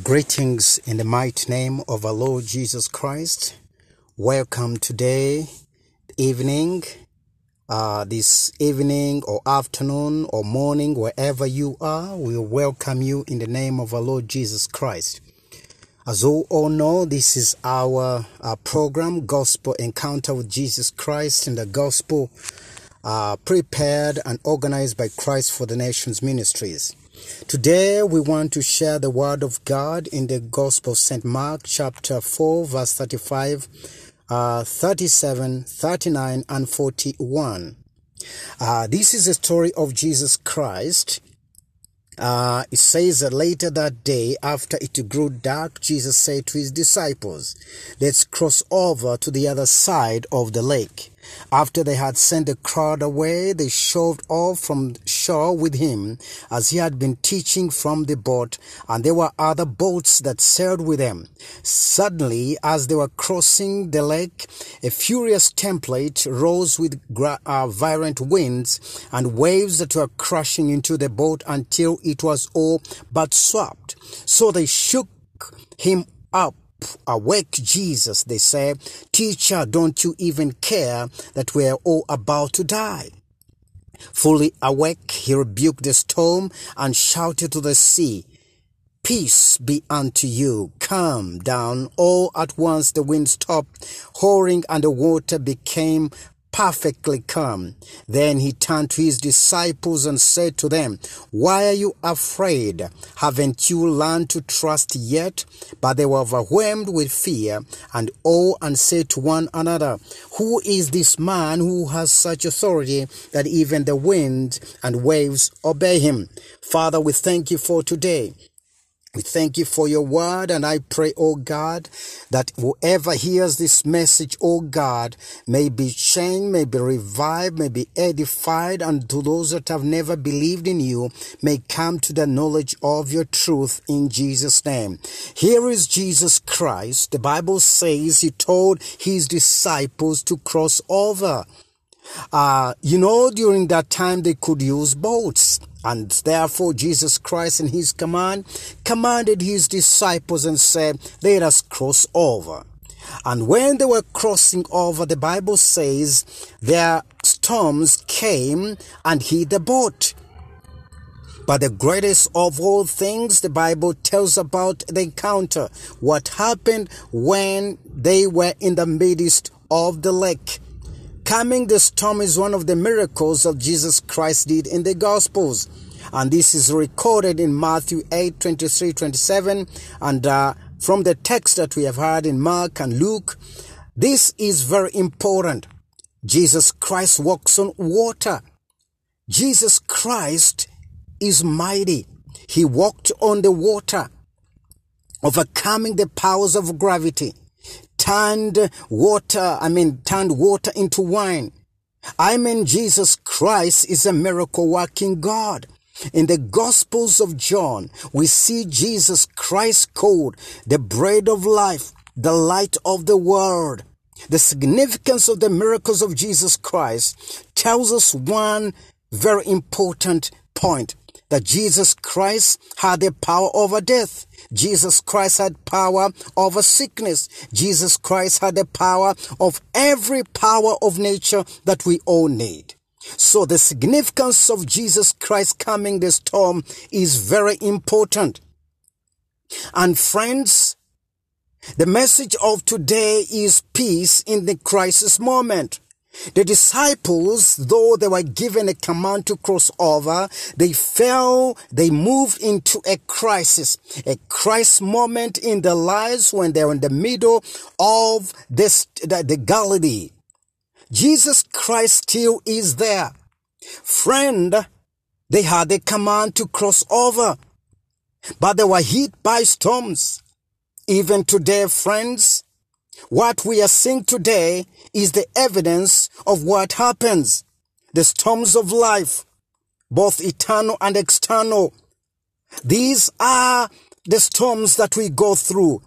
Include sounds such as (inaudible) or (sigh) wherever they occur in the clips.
Greetings in the mighty name of our Lord Jesus Christ. Welcome today, evening, uh, this evening or afternoon or morning, wherever you are. We welcome you in the name of our Lord Jesus Christ. As you all know, this is our, our program, Gospel Encounter with Jesus Christ, and the Gospel uh, prepared and organized by Christ for the Nations Ministries. Today we want to share the word of God in the Gospel of St. Mark chapter 4 verse 35, uh, 37, 39 and 41. Uh, this is a story of Jesus Christ. Uh, it says that later that day, after it grew dark, Jesus said to his disciples, Let's cross over to the other side of the lake. After they had sent the crowd away, they shoved off from shore with him, as he had been teaching from the boat, and there were other boats that sailed with them. Suddenly, as they were crossing the lake, a furious tempest rose with uh, violent winds and waves that were crashing into the boat until it was all but swept. So they shook him up Awake, Jesus, they say. Teacher, don't you even care that we're all about to die? Fully awake, he rebuked the storm and shouted to the sea, Peace be unto you. Calm down. All at once the wind stopped, roaring, and the water became perfectly calm. Then he turned to his disciples and said to them, Why are you afraid? Haven't you learned to trust yet? But they were overwhelmed with fear and awe and said to one another, Who is this man who has such authority that even the wind and waves obey him? Father, we thank you for today. We thank you for your word, and I pray, oh God, that whoever hears this message, oh God, may be changed, may be revived, may be edified, and to those that have never believed in you, may come to the knowledge of your truth in Jesus' name. Here is Jesus Christ. The Bible says he told his disciples to cross over. Uh, you know, during that time they could use boats. And therefore, Jesus Christ, in his command, commanded his disciples and said, Let us cross over. And when they were crossing over, the Bible says their storms came and hit the boat. But the greatest of all things, the Bible tells about the encounter. What happened when they were in the midst of the lake. Calming the storm is one of the miracles that Jesus Christ did in the Gospels. And this is recorded in Matthew 8 23 27. And uh, from the text that we have heard in Mark and Luke, this is very important. Jesus Christ walks on water. Jesus Christ is mighty. He walked on the water, overcoming the powers of gravity turned water, I mean, turned water into wine. I mean, Jesus Christ is a miracle working God. In the Gospels of John, we see Jesus Christ called the bread of life, the light of the world. The significance of the miracles of Jesus Christ tells us one very important point that Jesus Christ had the power over death. Jesus Christ had power over sickness. Jesus Christ had the power of every power of nature that we all need. So the significance of Jesus Christ calming the storm is very important. And friends, the message of today is peace in the crisis moment. The disciples, though they were given a command to cross over, they fell, they moved into a crisis, a crisis moment in their lives when they're in the middle of this, the, the Galilee. Jesus Christ still is there. Friend, they had a command to cross over, but they were hit by storms. Even today, friends, what we are seeing today is the evidence of what happens. The storms of life, both eternal and external. These are the storms that we go through.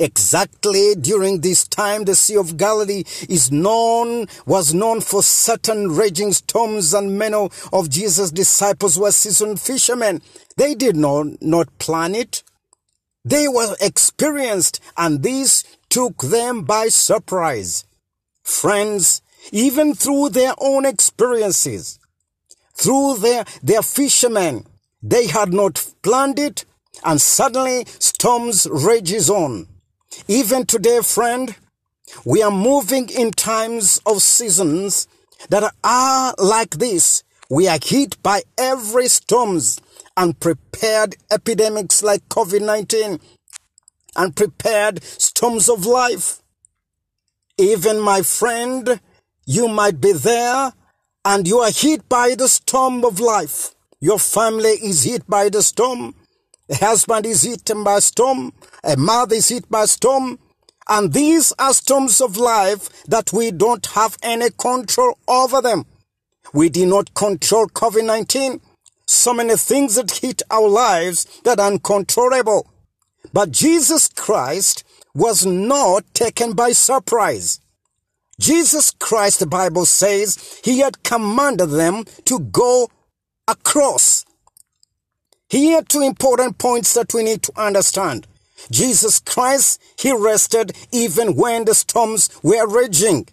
Exactly during this time, the Sea of Galilee is known, was known for certain raging storms and many of Jesus' disciples were seasoned fishermen. They did not, not plan it. they were experienced and these took them by surprise. Friends, even through their own experiences, through their, their fishermen, they had not planned it and suddenly storms rages on. Even today, friend, we are moving in times of seasons that are like this. We are hit by every storms unprepared epidemics like COVID-19 unprepared storms of life. Even my friend, you might be there and you are hit by the storm of life. Your family is hit by the storm. A husband is hit by storm. A mother is hit by storm. And these are storms of life that we don't have any control over them. We did not control COVID-19. So many things that hit our lives that are uncontrollable. But Jesus Christ was not taken by surprise. Jesus Christ, the Bible says, he had commanded them to go across. Here two important points that we need to understand. Jesus Christ, he rested even when the storms were raging.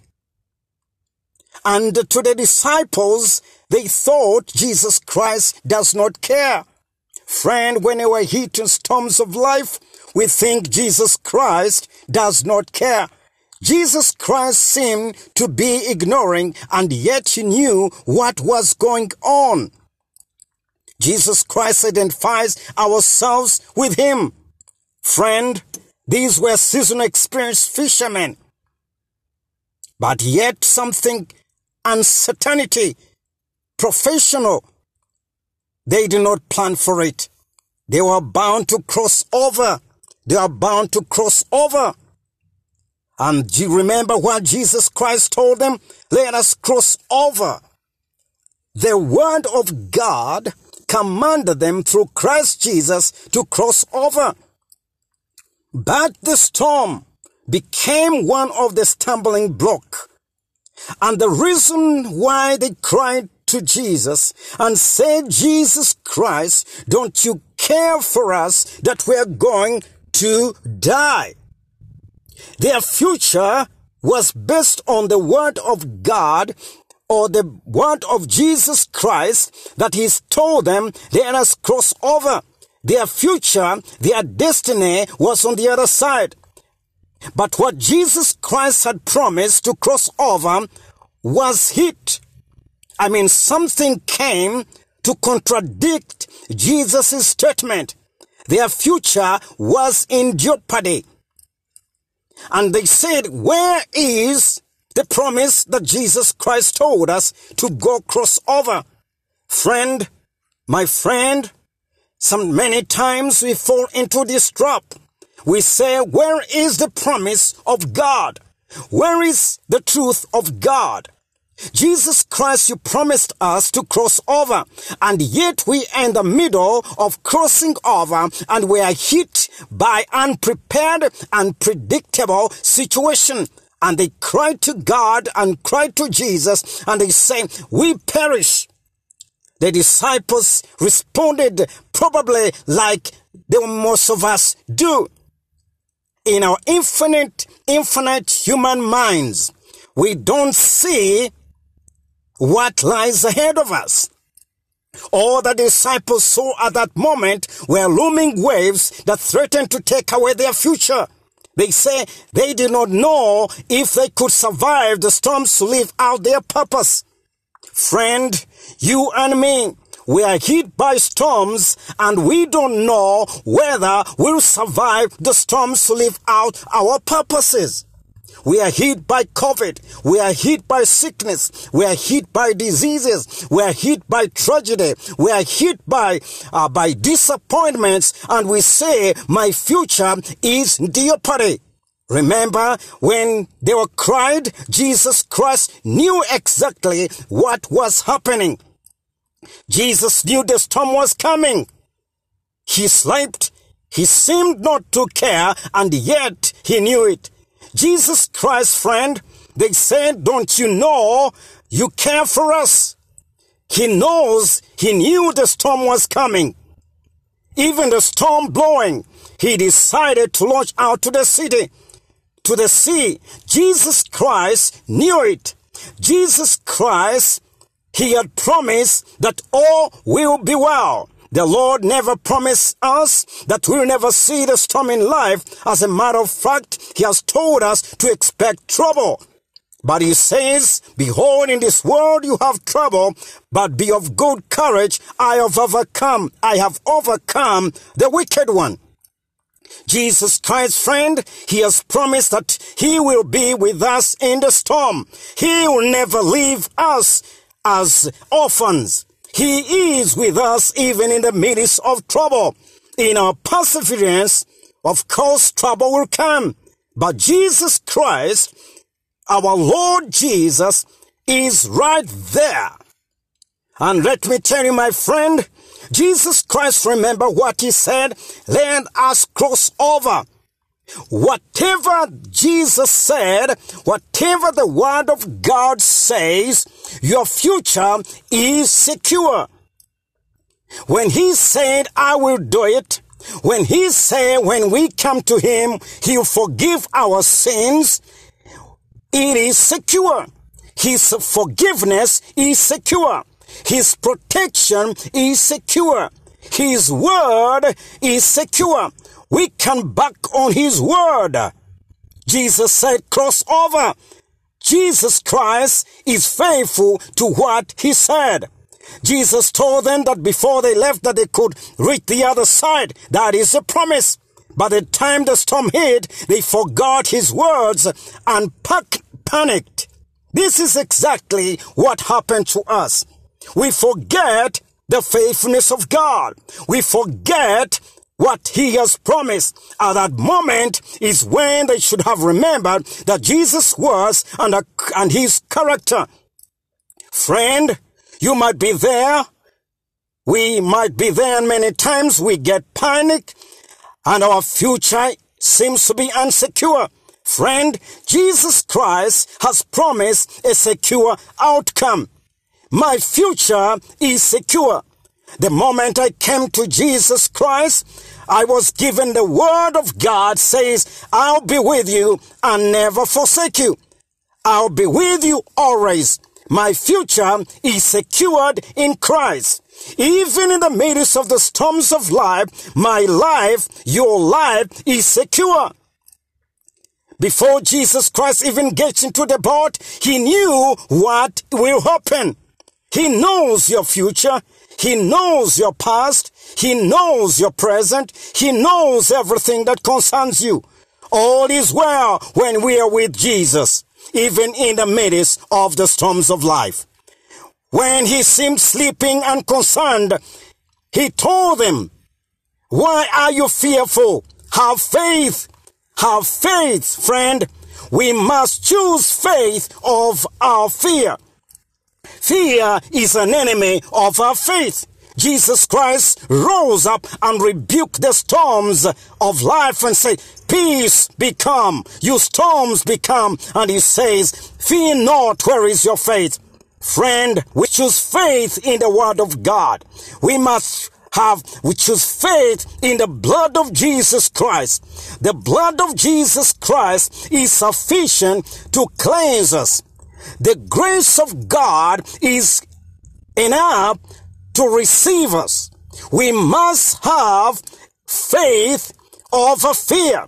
And to the disciples, they thought Jesus Christ does not care. Friend, when we are hit in storms of life, we think Jesus Christ does not care. Jesus Christ seemed to be ignoring and yet he knew what was going on. Jesus Christ identifies ourselves with him. Friend, these were seasoned experienced fishermen. But yet something uncertainty, professional. They did not plan for it. They were bound to cross over. They are bound to cross over. And do you remember what Jesus Christ told them? Let us cross over. The word of God commanded them through Christ Jesus to cross over. But the storm became one of the stumbling block. And the reason why they cried to Jesus and said, Jesus Christ, don't you care for us that we are going to die. Their future was based on the word of God or the word of Jesus Christ that he's told them they must cross over. Their future, their destiny was on the other side. But what Jesus Christ had promised to cross over was hit. I mean, something came to contradict Jesus' statement. Their future was in jeopardy. And they said, where is the promise that Jesus Christ told us to go cross over? Friend, my friend, some many times we fall into this trap. We say, where is the promise of God? Where is the truth of God? Jesus Christ, you promised us to cross over, and yet we are in the middle of crossing over, and we are hit by unprepared, unpredictable situation. And they cried to God and cried to Jesus, and they say, we perish. The disciples responded probably like the most of us do. In our infinite, infinite human minds, we don't see what lies ahead of us. All the disciples saw at that moment were looming waves that threatened to take away their future. They say they did not know if they could survive the storms to live out their purpose. Friend, you and me, we are hit by storms and we don't know whether we'll survive the storms to live out our purposes. We are hit by COVID. We are hit by sickness. We are hit by diseases. We are hit by tragedy. We are hit by, uh, by disappointments. And we say, my future is jeopardy. Remember when they were cried, Jesus Christ knew exactly what was happening. Jesus knew the storm was coming. He slept. He seemed not to care, and yet he knew it. Jesus Christ, friend, they said, don't you know you care for us? He knows, he knew the storm was coming. even the storm blowing, he decided to launch out to the city, to the sea. Jesus Christ knew it. Jesus Christ, he had promised that all will be well. The Lord never promised us that we'll never see the storm in life. As a matter of fact, He has told us to expect trouble. But He says, Behold, in this world you have trouble, but be of good courage. I have overcome, I have overcome the wicked one. Jesus Christ, friend, He has promised that He will be with us in the storm. He will never leave us as orphans. He is with us even in the midst of trouble. In our perseverance, of course, trouble will come. But Jesus Christ, our Lord Jesus, is right there. And let me tell you, my friend, Jesus Christ, remember what he said? Let us cross over. Whatever Jesus said, whatever the word of God says, your future is secure. When he said, I will do it, when he said, when we come to him, he'll forgive our sins, it is secure. His forgiveness is secure. His protection is secure. His word is secure. We can back on his word. Jesus said, cross over. Jesus Christ is faithful to what he said. Jesus told them that before they left that they could reach the other side. That is a promise. By the time the storm hit, they forgot his words and panicked. This is exactly what happened to us. We forget the faithfulness of God. We forget what he has promised at that moment is when they should have remembered that Jesus was and, uh, and his character. Friend, you might be there. We might be there and many times we get panic and our future seems to be unsecure. Friend, Jesus Christ has promised a secure outcome. My future is secure. The moment I came to Jesus Christ, I was given the word of God says, I'll be with you and never forsake you. I'll be with you always. My future is secured in Christ. Even in the midst of the storms of life, my life, your life is secure. Before Jesus Christ even gets into the boat, he knew what will happen. He knows your future. He knows your past. He knows your present. He knows everything that concerns you. All is well when we are with Jesus, even in the midst of the storms of life. When he seemed sleeping and concerned, he told them, why are you fearful? Have faith. Have faith, friend. We must choose faith of our fear. Fear is an enemy of our faith. Jesus Christ rose up and rebuked the storms of life and said, Peace become, you storms become. And he says, Fear not, where is your faith? Friend, we choose faith in the word of God. We must have, we choose faith in the blood of Jesus Christ. The blood of Jesus Christ is sufficient to cleanse us. The grace of God is enough to receive us. We must have faith over fear.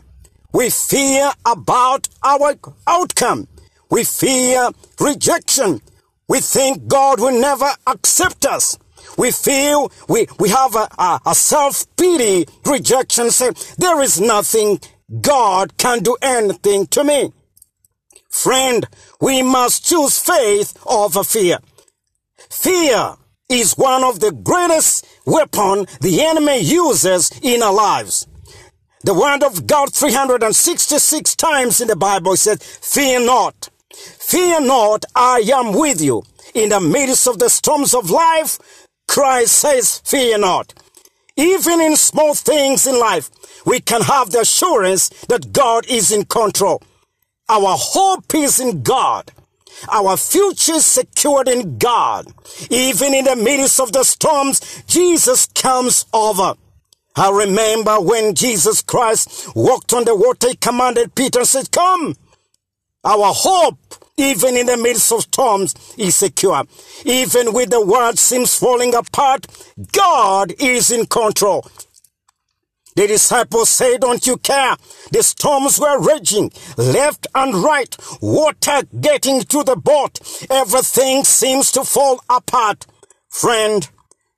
We fear about our outcome. We fear rejection. We think God will never accept us. We feel we, we have a, a, a self-pity rejection say, there is nothing God can do anything to me. Friend, we must choose faith over fear. Fear is one of the greatest weapon the enemy uses in our lives. The word of God 366 times in the Bible says, fear not. Fear not, I am with you. In the midst of the storms of life, Christ says, fear not. Even in small things in life, we can have the assurance that God is in control. Our hope is in God. Our future is secured in God. Even in the midst of the storms, Jesus comes over. I remember when Jesus Christ walked on the water, he commanded Peter and said, Come. Our hope, even in the midst of storms, is secure. Even when the world seems falling apart, God is in control. The disciples say, Don't you care? The storms were raging left and right, water getting to the boat. Everything seems to fall apart. Friend,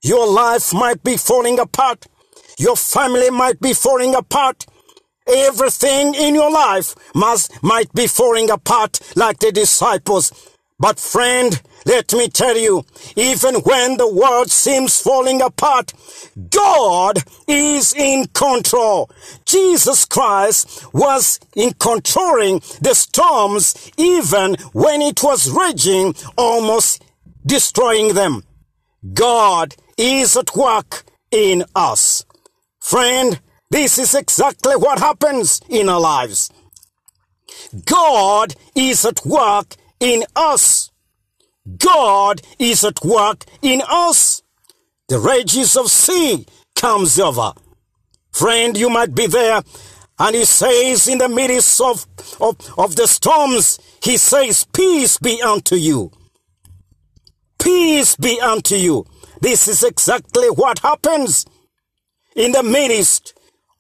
your life might be falling apart. Your family might be falling apart. Everything in your life must, might be falling apart like the disciples. But friend, let me tell you, even when the world seems falling apart, God is in control. Jesus Christ was in controlling the storms even when it was raging, almost destroying them. God is at work in us. Friend, this is exactly what happens in our lives. God is at work in us. God is at work in us. The rages of sea comes over. Friend, you might be there. And he says in the midst of, of, of the storms, he says, peace be unto you. Peace be unto you. This is exactly what happens in the midst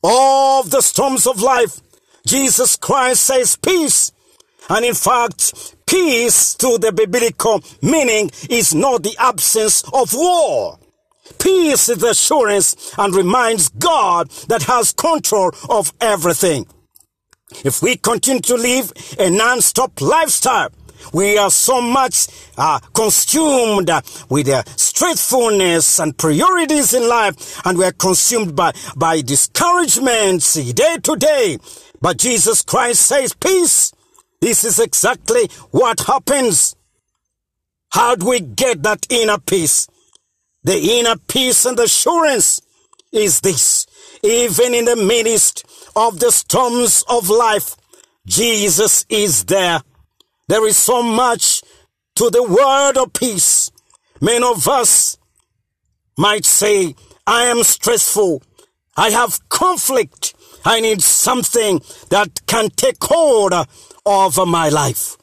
of the storms of life. Jesus Christ says peace. And in fact, peace to the biblical meaning is not the absence of war. Peace is assurance and reminds God that has control of everything. If we continue to live a non-stop lifestyle, we are so much uh, consumed with uh, straightfulness and priorities in life, and we are consumed by, by discouragements day to day. But Jesus Christ says, peace. This is exactly what happens. How do we get that inner peace? The inner peace and assurance is this. Even in the midst of the storms of life, Jesus is there there is so much to the word of peace. Many of us might say, I am stressful. I have conflict. I need something that can take hold of my life.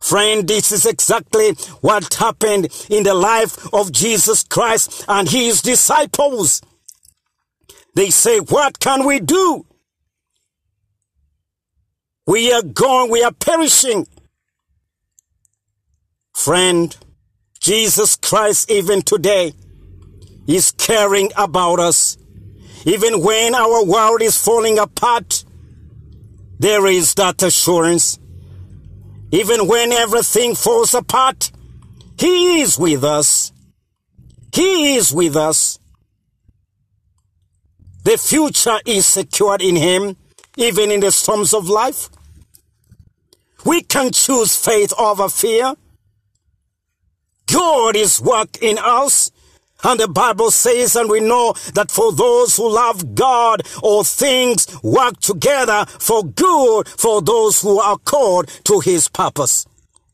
Friend, this is exactly what happened in the life of Jesus Christ and his disciples. They say, what can we do? We are gone, we are perishing. Friend, Jesus Christ, even today, is caring about us. Even when our world is falling apart, there is that assurance. Even when everything falls apart, He is with us. He is with us. The future is secured in Him, even in the storms of life. We can choose faith over fear. God is work in us. And the Bible says, and we know that for those who love God, all things work together for good for those who are called to his purpose.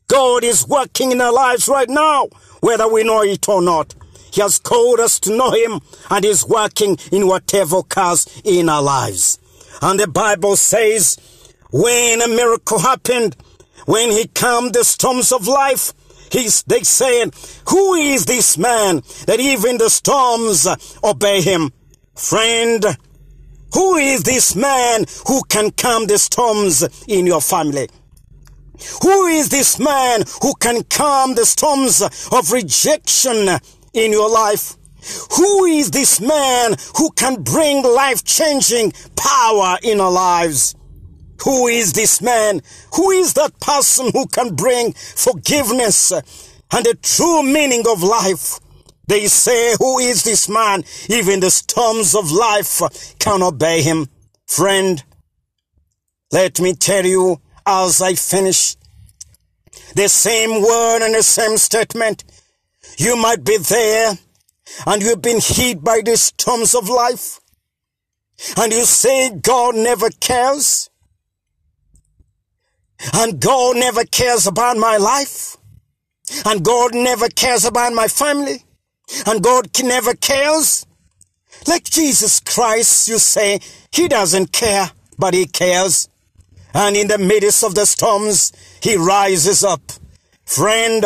God is working in our lives right now, whether we know it or not. He has called us to know him and is working in whatever occurs in our lives. And the Bible says, when a miracle happened, when he calmed the storms of life, He's, they saying, who is this man that even the storms obey him? Friend, who is this man who can calm the storms in your family? Who is this man who can calm the storms of rejection in your life? Who is this man who can bring life changing power in our lives? Who is this man? Who is that person who can bring forgiveness and the true meaning of life? They say, who is this man? Even the storms of life can obey him. Friend, let me tell you as I finish the same word and the same statement. You might be there and you've been hit by the storms of life. And you say God never cares. And God never cares about my life. And God never cares about my family. And God never cares. Like Jesus Christ, you say, He doesn't care, but He cares. And in the midst of the storms, He rises up. Friend,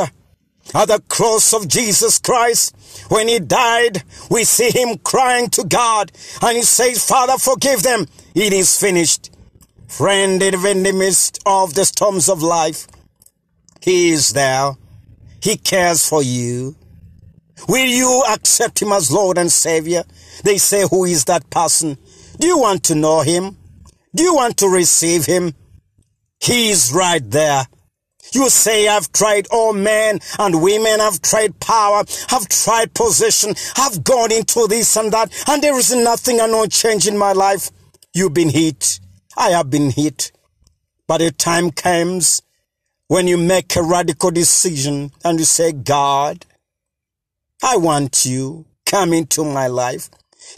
at the cross of Jesus Christ, when He died, we see Him crying to God, and He says, Father, forgive them. It is finished. Friend, in the midst of the storms of life, He is there. He cares for you. Will you accept Him as Lord and Savior? They say, Who is that person? Do you want to know Him? Do you want to receive Him? He is right there. You say, I've tried all men and women, I've tried power, I've tried position, I've gone into this and that, and there is nothing and no change in my life. You've been hit. I have been hit. But a time comes when you make a radical decision and you say, God, I want you. Come into my life.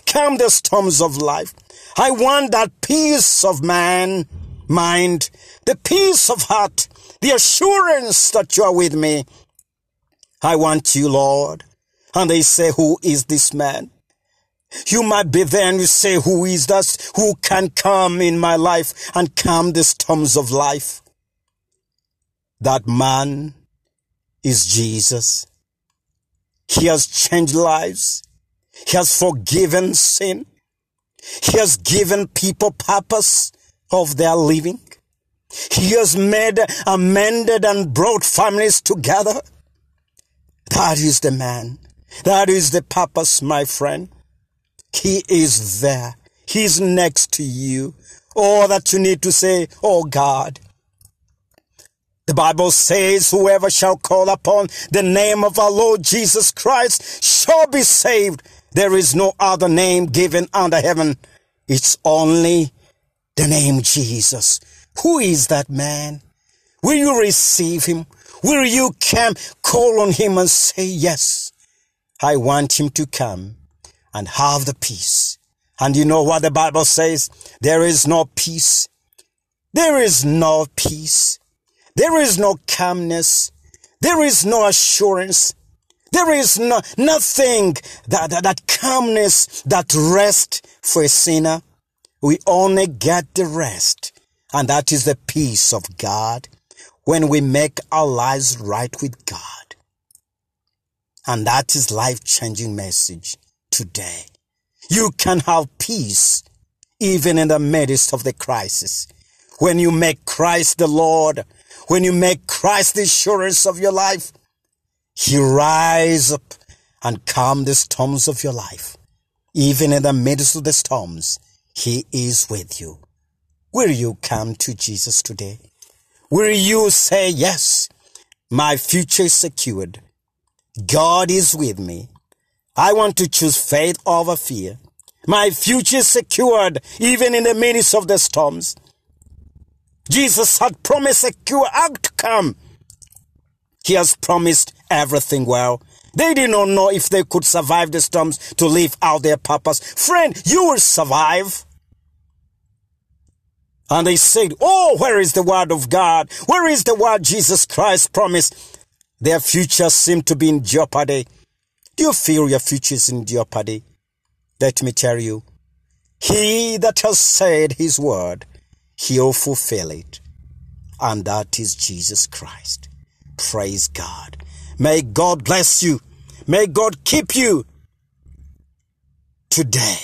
Come the storms of life. I want that peace of man, mind, the peace of heart, the assurance that you are with me. I want you, Lord. And they say, who is this man? You might be there and you say, who is that? Who can come in my life and calm the storms of life? That man is Jesus. He has changed lives. He has forgiven sin. He has given people purpose of their living. He has made, amended and brought families together. That is the man. That is the purpose, my friend. He is there. He's next to you. All that you need to say, Oh God, the Bible says, whoever shall call upon the name of our Lord Jesus Christ shall be saved. There is no other name given under heaven. It's only the name Jesus. Who is that man? Will you receive him? Will you come, call on him and say, yes, I want him to come and have the peace. And you know what the Bible says? There is no peace. There is no peace there is no calmness. There is no assurance. There is no, nothing that, that, that calmness, that rest for a sinner. We only get the rest. And that is the peace of God when we make our lives right with God. And that is life changing message today. You can have peace even in the midst of the crisis. When you make Christ the Lord when you make Christ the assurance of your life, He rise up and calm the storms of your life. Even in the midst of the storms, He is with you. Will you come to Jesus today? Will you say, yes, my future is secured. God is with me. I want to choose faith over fear. My future is secured even in the midst of the storms. Jesus had promised a cure outcome. He has promised everything well. They did not know if they could survive the storms to live out their purpose. Friend, you will survive. And they said, Oh, where is the word of God? Where is the word Jesus Christ promised? Their future seemed to be in jeopardy. Do you feel your future is in jeopardy? Let me tell you, he that has said his word He'll fulfill it. And that is Jesus Christ. Praise God. May God bless you. May God keep you today.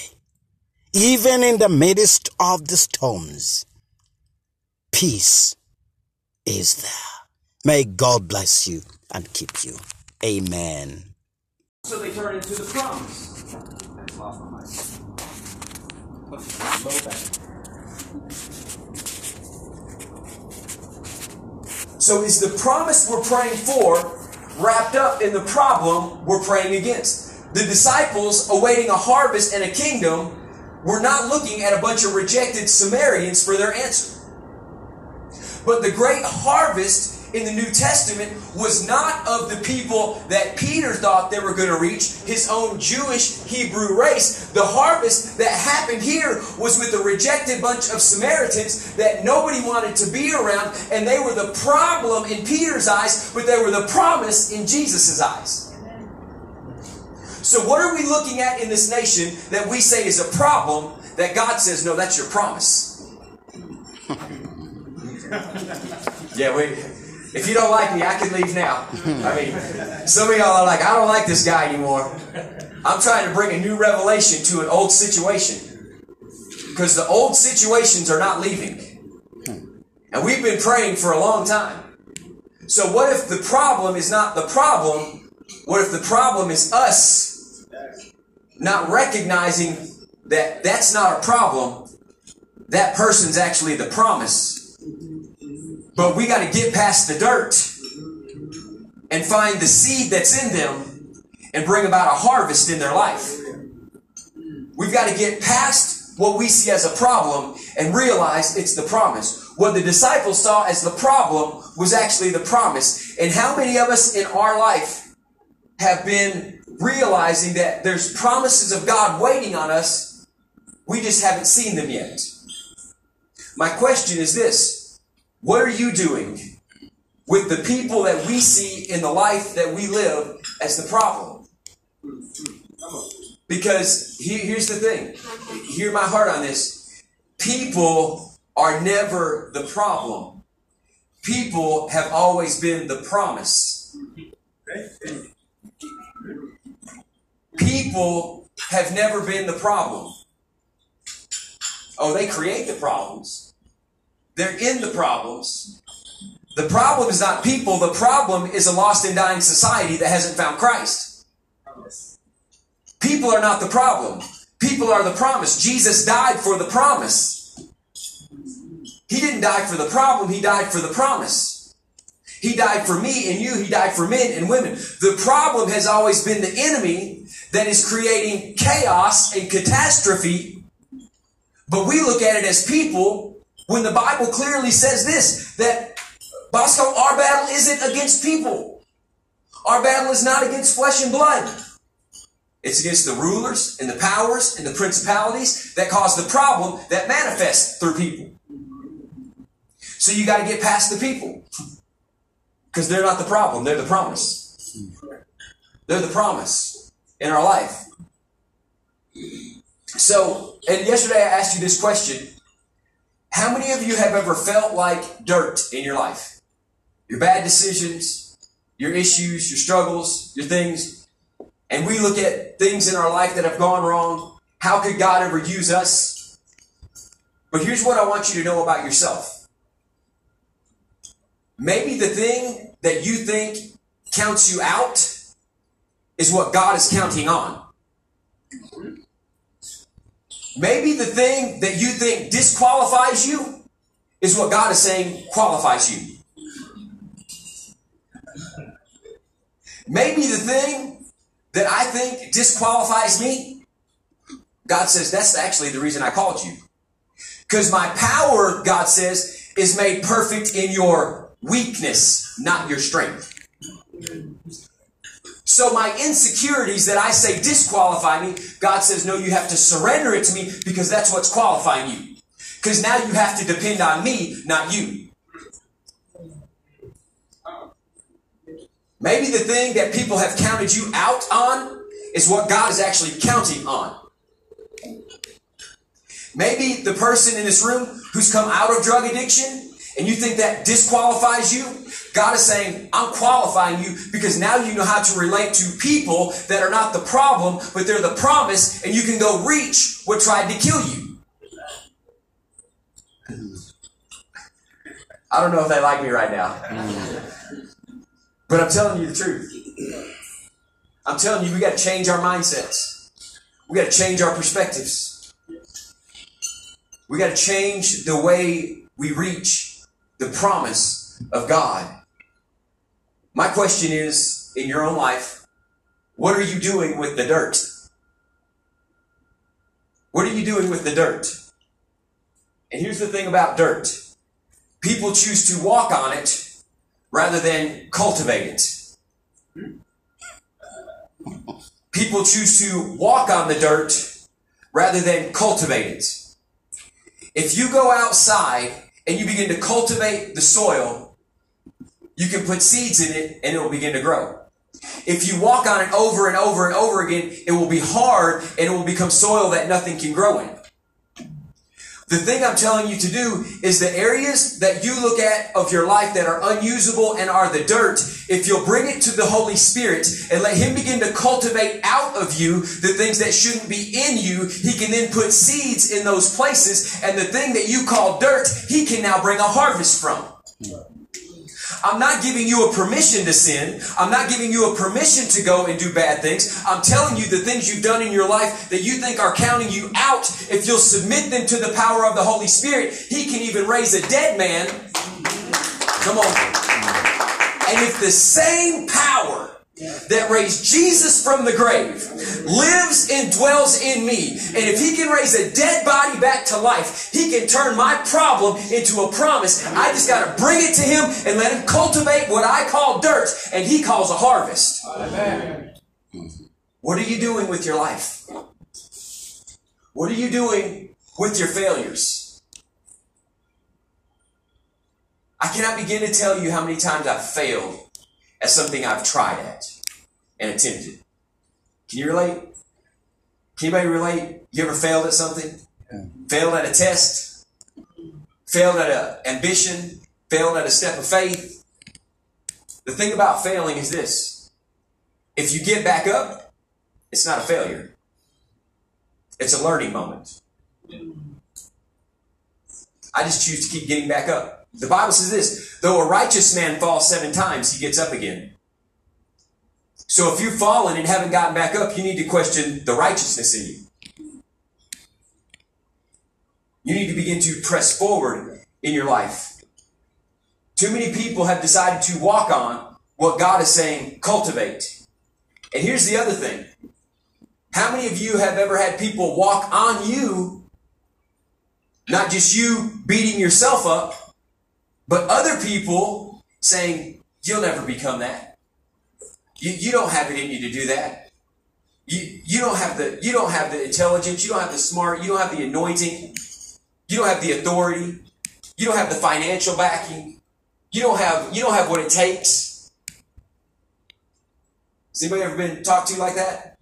Even in the midst of the storms, peace is there. May God bless you and keep you. Amen. So they turn into the promise. I lost my mic. So is the promise we're praying for wrapped up in the problem we're praying against? The disciples awaiting a harvest and a kingdom were not looking at a bunch of rejected Samaritans for their answer. But the great harvest in the New Testament was not of the people that Peter thought they were going to reach, his own Jewish Hebrew race. The harvest that happened here was with a rejected bunch of Samaritans that nobody wanted to be around, and they were the problem in Peter's eyes, but they were the promise in Jesus' eyes. So, what are we looking at in this nation that we say is a problem that God says, no, that's your promise? (laughs) yeah, we. If you don't like me, I can leave now. I mean, some of y'all are like, I don't like this guy anymore. I'm trying to bring a new revelation to an old situation. Because the old situations are not leaving. And we've been praying for a long time. So, what if the problem is not the problem? What if the problem is us not recognizing that that's not a problem? That person's actually the promise. But we got to get past the dirt and find the seed that's in them and bring about a harvest in their life. We've got to get past what we see as a problem and realize it's the promise. What the disciples saw as the problem was actually the promise. And how many of us in our life have been realizing that there's promises of God waiting on us? We just haven't seen them yet. My question is this what are you doing with the people that we see in the life that we live as the problem? Because here's the thing. Hear my heart on this. People are never the problem. People have always been the promise. People have never been the problem. Oh, they create the problems. They're in the problems. The problem is not people, the problem is a lost and dying society that hasn't found Christ. People are not the problem. People are the promise. Jesus died for the promise. He didn't die for the problem, He died for the promise. He died for me and you, He died for men and women. The problem has always been the enemy that is creating chaos and catastrophe, but we look at it as people when the Bible clearly says this, that Bosco, our battle isn't against people. Our battle is not against flesh and blood. It's against the rulers and the powers and the principalities that cause the problem that manifests through people. So you got to get past the people. Because they're not the problem, they're the promise. They're the promise in our life. So, and yesterday I asked you this question how many of you have ever felt like dirt in your life? Your bad decisions, your issues, your struggles, your things. And we look at things in our life that have gone wrong. How could God ever use us? But here's what I want you to know about yourself. Maybe the thing that you think counts you out is what God is counting on. Maybe the thing that you think disqualifies you is what God is saying qualifies you. Maybe the thing that I think disqualifies me, God says that's actually the reason I called you. Because my power, God says, is made perfect in your weakness, not your strength. So my insecurities that I say disqualify me, God says, no, you have to surrender it to me because that's what's qualifying you. Because now you have to depend on me, not you. Maybe the thing that people have counted you out on is what God is actually counting on. Maybe the person in this room who's come out of drug addiction and you think that disqualifies you, God is saying, I'm qualifying you because now you know how to relate to people that are not the problem, but they're the promise, and you can go reach what tried to kill you. I don't know if they like me right now. But I'm telling you the truth. I'm telling you, we got to change our mindsets. We got to change our perspectives. We got to change the way we reach the promise of God. My question is in your own life, what are you doing with the dirt? What are you doing with the dirt? And here's the thing about dirt people choose to walk on it rather than cultivate it. People choose to walk on the dirt rather than cultivate it. If you go outside and you begin to cultivate the soil, you can put seeds in it and it will begin to grow. If you walk on it over and over and over again, it will be hard and it will become soil that nothing can grow in. The thing I'm telling you to do is the areas that you look at of your life that are unusable and are the dirt, if you'll bring it to the Holy Spirit and let Him begin to cultivate out of you the things that shouldn't be in you, He can then put seeds in those places and the thing that you call dirt, He can now bring a harvest from. I'm not giving you a permission to sin. I'm not giving you a permission to go and do bad things. I'm telling you the things you've done in your life that you think are counting you out. If you'll submit them to the power of the Holy Spirit, He can even raise a dead man. Come on. And if the same power that raised Jesus from the grave lives and dwells in me. And if he can raise a dead body back to life, he can turn my problem into a promise. I just got to bring it to him and let him cultivate what I call dirt and he calls a harvest. Amen. What are you doing with your life? What are you doing with your failures? I cannot begin to tell you how many times I've failed at something I've tried at and attempted. Can you relate? Can anybody relate? You ever failed at something? Yeah. Failed at a test? Failed at an ambition? Failed at a step of faith? The thing about failing is this. If you get back up, it's not a failure. It's a learning moment. I just choose to keep getting back up. The Bible says this, though a righteous man falls seven times, he gets up again. So if you've fallen and haven't gotten back up, you need to question the righteousness in you. You need to begin to press forward in your life. Too many people have decided to walk on what God is saying, cultivate. And here's the other thing. How many of you have ever had people walk on you, not just you beating yourself up, but other people saying, you'll never become that. You, you don't have it in you to do that. You, you don't have the you don't have the intelligence, you don't have the smart, you don't have the anointing, you don't have the authority, you don't have the financial backing, you don't have you don't have what it takes. Has anybody ever been talked to like that?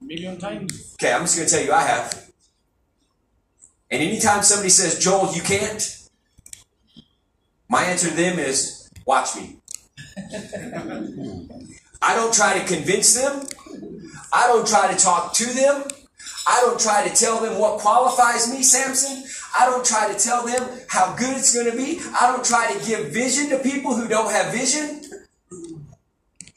A million times. Okay, I'm just gonna tell you I have. And anytime somebody says, Joel, you can't, my answer to them is, watch me. I don't try to convince them. I don't try to talk to them. I don't try to tell them what qualifies me, Samson. I don't try to tell them how good it's going to be. I don't try to give vision to people who don't have vision.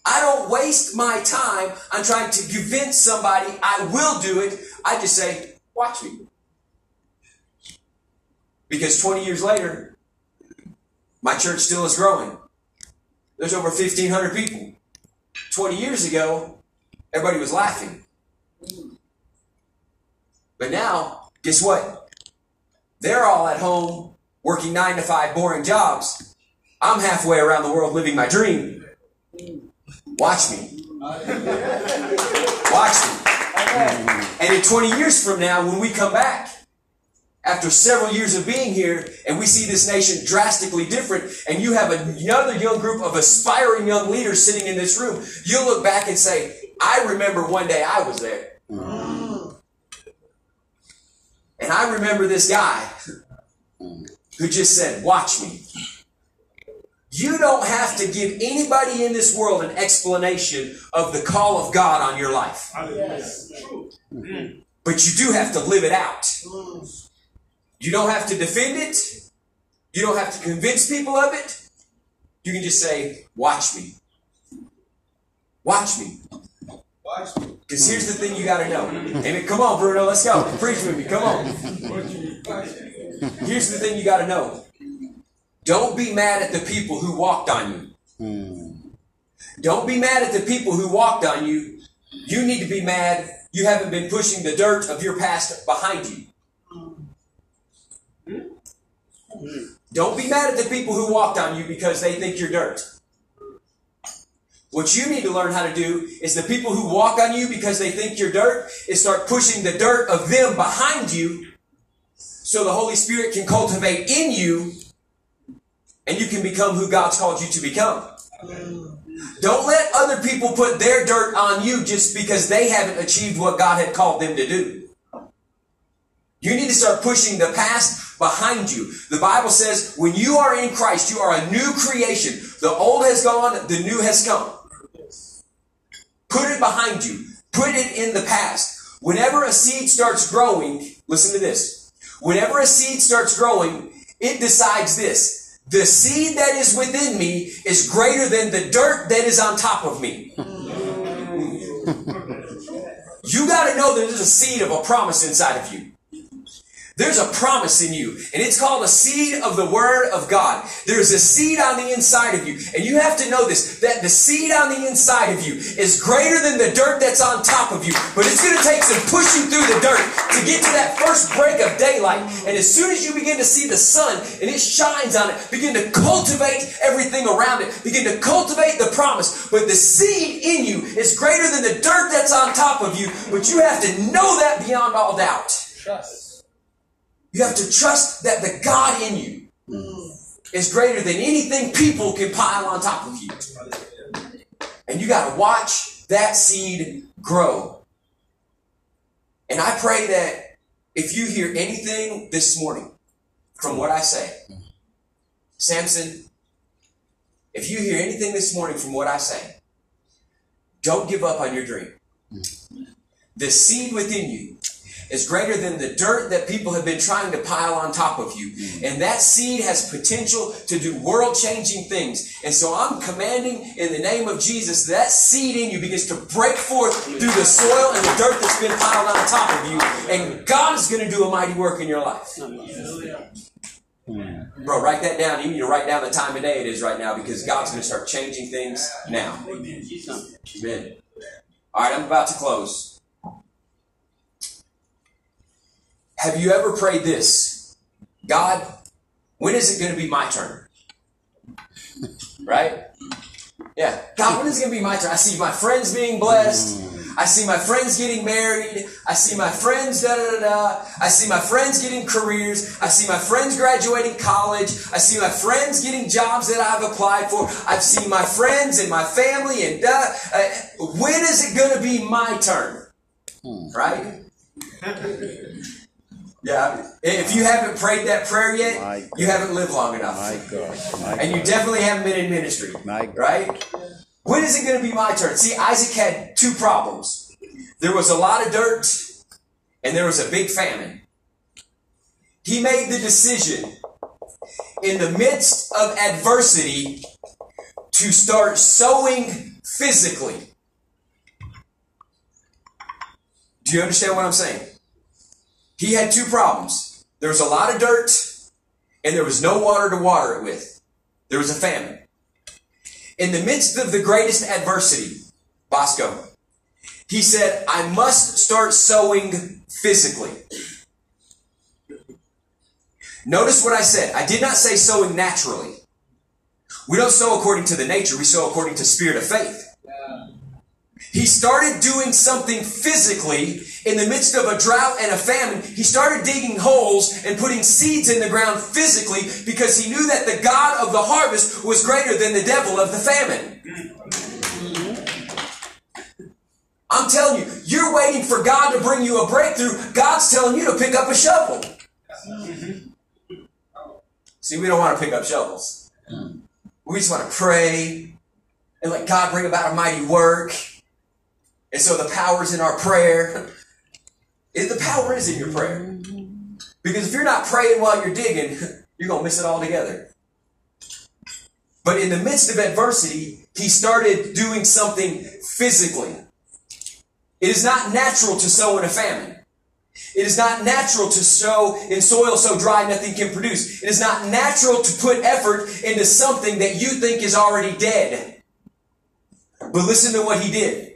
I don't waste my time on trying to convince somebody I will do it. I just say, watch me. Because 20 years later, my church still is growing. There's over 1,500 people. 20 years ago, everybody was laughing. But now, guess what? They're all at home working nine to five boring jobs. I'm halfway around the world living my dream. Watch me. Watch me. And in 20 years from now, when we come back, after several years of being here and we see this nation drastically different and you have another young group of aspiring young leaders sitting in this room, you'll look back and say, I remember one day I was there. And I remember this guy who just said, watch me. You don't have to give anybody in this world an explanation of the call of God on your life. But you do have to live it out. You don't have to defend it. You don't have to convince people of it. You can just say, watch me. Watch me. Watch me. Because here's the thing you got to know. Amen. Come on, Bruno. Let's go. Preach with me. Come on. Here's the thing you got to know. Don't be mad at the people who walked on you. Don't be mad at the people who walked on you. You need to be mad you haven't been pushing the dirt of your past behind you. Don't be mad at the people who walked on you because they think you're dirt. What you need to learn how to do is the people who walk on you because they think you're dirt is start pushing the dirt of them behind you so the Holy Spirit can cultivate in you and you can become who God's called you to become. Don't let other people put their dirt on you just because they haven't achieved what God had called them to do. You need to start pushing the past behind you. The Bible says when you are in Christ, you are a new creation. The old has gone, the new has come. Put it behind you. Put it in the past. Whenever a seed starts growing, listen to this. Whenever a seed starts growing, it decides this. The seed that is within me is greater than the dirt that is on top of me. (laughs) you got to know that there's a seed of a promise inside of you. There's a promise in you, and it's called a seed of the Word of God. There's a seed on the inside of you, and you have to know this, that the seed on the inside of you is greater than the dirt that's on top of you. But it's going to take some pushing through the dirt to get to that first break of daylight. And as soon as you begin to see the sun and it shines on it, begin to cultivate everything around it, begin to cultivate the promise. But the seed in you is greater than the dirt that's on top of you, but you have to know that beyond all doubt. Trust. You have to trust that the God in you is greater than anything people can pile on top of you. And you got to watch that seed grow. And I pray that if you hear anything this morning from what I say, Samson, if you hear anything this morning from what I say, don't give up on your dream. The seed within you is greater than the dirt that people have been trying to pile on top of you. Mm. And that seed has potential to do world changing things. And so I'm commanding in the name of Jesus that seed in you begins to break forth through the soil and the dirt that's been piled on top of you. And God is going to do a mighty work in your life. Bro, write that down. You need to write down the time of day it is right now because God's going to start changing things now. Amen. All right, I'm about to close. Have you ever prayed this? God, when is it going to be my turn? Right? Yeah. God, when is it going to be my turn? I see my friends being blessed. I see my friends getting married. I see my friends da da da da. I see my friends getting careers. I see my friends graduating college. I see my friends getting jobs that I've applied for. I've seen my friends and my family and da. Uh, when is it going to be my turn? Right? (laughs) Yeah. If you haven't prayed that prayer yet, you haven't lived long enough. My God. My And you definitely haven't been in ministry. My. Right? When is it going to be my turn? See, Isaac had two problems. There was a lot of dirt and there was a big famine. He made the decision in the midst of adversity to start sowing physically. Do you understand what I'm saying? He had two problems. There was a lot of dirt, and there was no water to water it with. There was a famine. In the midst of the greatest adversity, Bosco, he said, I must start sowing physically. Notice what I said. I did not say sowing naturally. We don't sow according to the nature, we sow according to spirit of faith. He started doing something physically in the midst of a drought and a famine. He started digging holes and putting seeds in the ground physically because he knew that the God of the harvest was greater than the devil of the famine. I'm telling you, you're waiting for God to bring you a breakthrough. God's telling you to pick up a shovel. See, we don't want to pick up shovels. We just want to pray and let God bring about a mighty work. And so the power's in our prayer. (laughs) The power is in your prayer. Because if you're not praying while you're digging, (laughs) you're going to miss it all together. But in the midst of adversity, he started doing something physically. It is not natural to sow in a famine. It is not natural to sow in soil so dry nothing can produce. It is not natural to put effort into something that you think is already dead. But listen to what he did.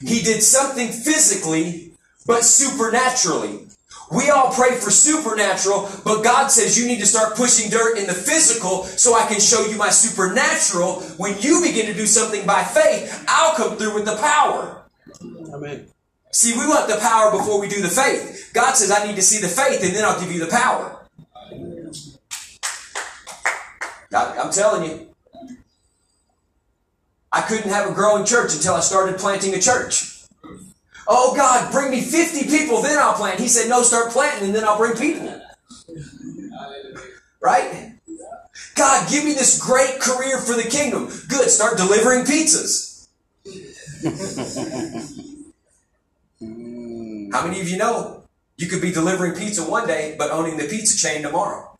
He did something physically, but supernaturally. We all pray for supernatural, but God says you need to start pushing dirt in the physical so I can show you my supernatural. When you begin to do something by faith, I'll come through with the power. Amen. See, we want the power before we do the faith. God says, I need to see the faith and then I'll give you the power. I- I'm telling you. I couldn't have a growing church until I started planting a church. Oh God, bring me 50 people, then I'll plant. He said, No, start planting and then I'll bring people. Right? God, give me this great career for the kingdom. Good, start delivering pizzas. (laughs) How many of you know you could be delivering pizza one day, but owning the pizza chain tomorrow?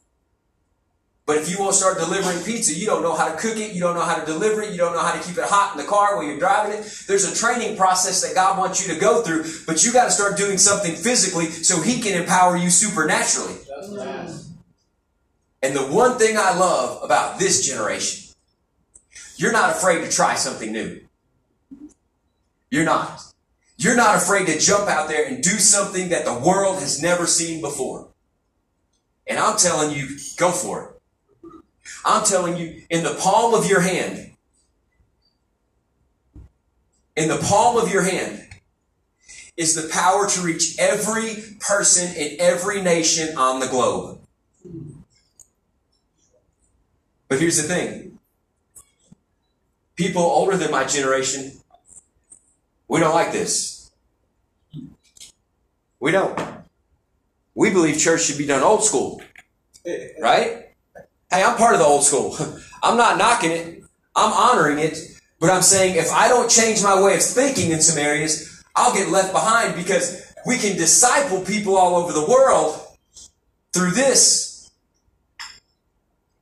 But if you won't start delivering pizza, you don't know how to cook it, you don't know how to deliver it, you don't know how to keep it hot in the car while you're driving it. There's a training process that God wants you to go through, but you got to start doing something physically so He can empower you supernaturally. And the one thing I love about this generation, you're not afraid to try something new. You're not. You're not afraid to jump out there and do something that the world has never seen before. And I'm telling you, go for it. I'm telling you, in the palm of your hand, in the palm of your hand is the power to reach every person in every nation on the globe. But here's the thing people older than my generation, we don't like this. We don't. We believe church should be done old school. Right? Hey, I'm part of the old school. (laughs) I'm not knocking it. I'm honoring it. But I'm saying if I don't change my way of thinking in some areas, I'll get left behind because we can disciple people all over the world through this.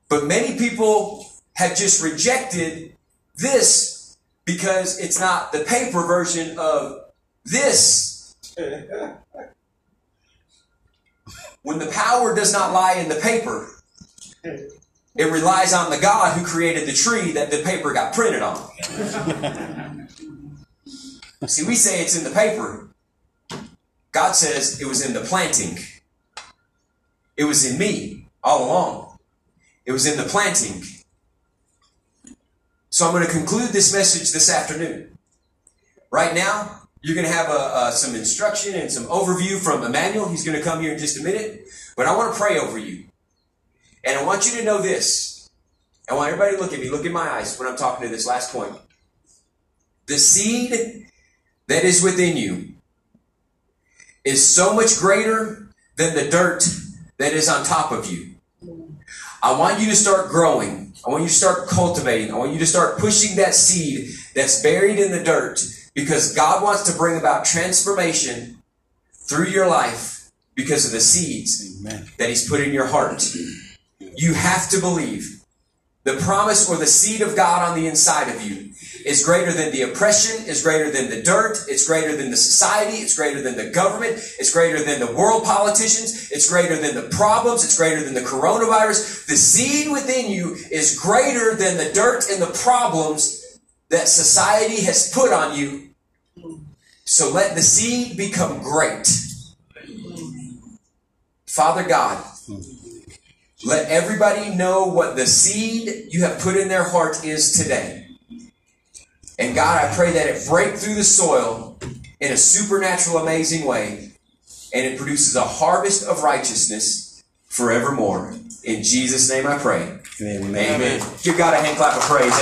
But many people have just rejected this because it's not the paper version of this. (laughs) When the power does not lie in the paper, it relies on the God who created the tree that the paper got printed on. See, we say it's in the paper. God says it was in the planting. It was in me all along. It was in the planting. So I'm going to conclude this message this afternoon. Right now, you're going to have some instruction and some overview from Emmanuel. He's going to come here in just a minute. But I want to pray over you. And I want you to know this. I want everybody to look at me, look in my eyes when I'm talking to this last point. The seed that is within you is so much greater than the dirt that is on top of you. I want you to start growing. I want you to start cultivating. I want you to start pushing that seed that's buried in the dirt because God wants to bring about transformation through your life because of the seeds Amen. that He's put in your heart. You have to believe the promise or the seed of God on the inside of you is greater than the oppression, is greater than the dirt, it's greater than the society, it's greater than the government, it's greater than the world politicians, it's greater than the problems, it's greater than the coronavirus. The seed within you is greater than the dirt and the problems that society has put on you. So let the seed become great. Father God, let everybody know what the seed you have put in their heart is today. And God, I pray that it break through the soil in a supernatural, amazing way, and it produces a harvest of righteousness forevermore. In Jesus' name I pray. Amen. Amen. Give God a hand clap of praise.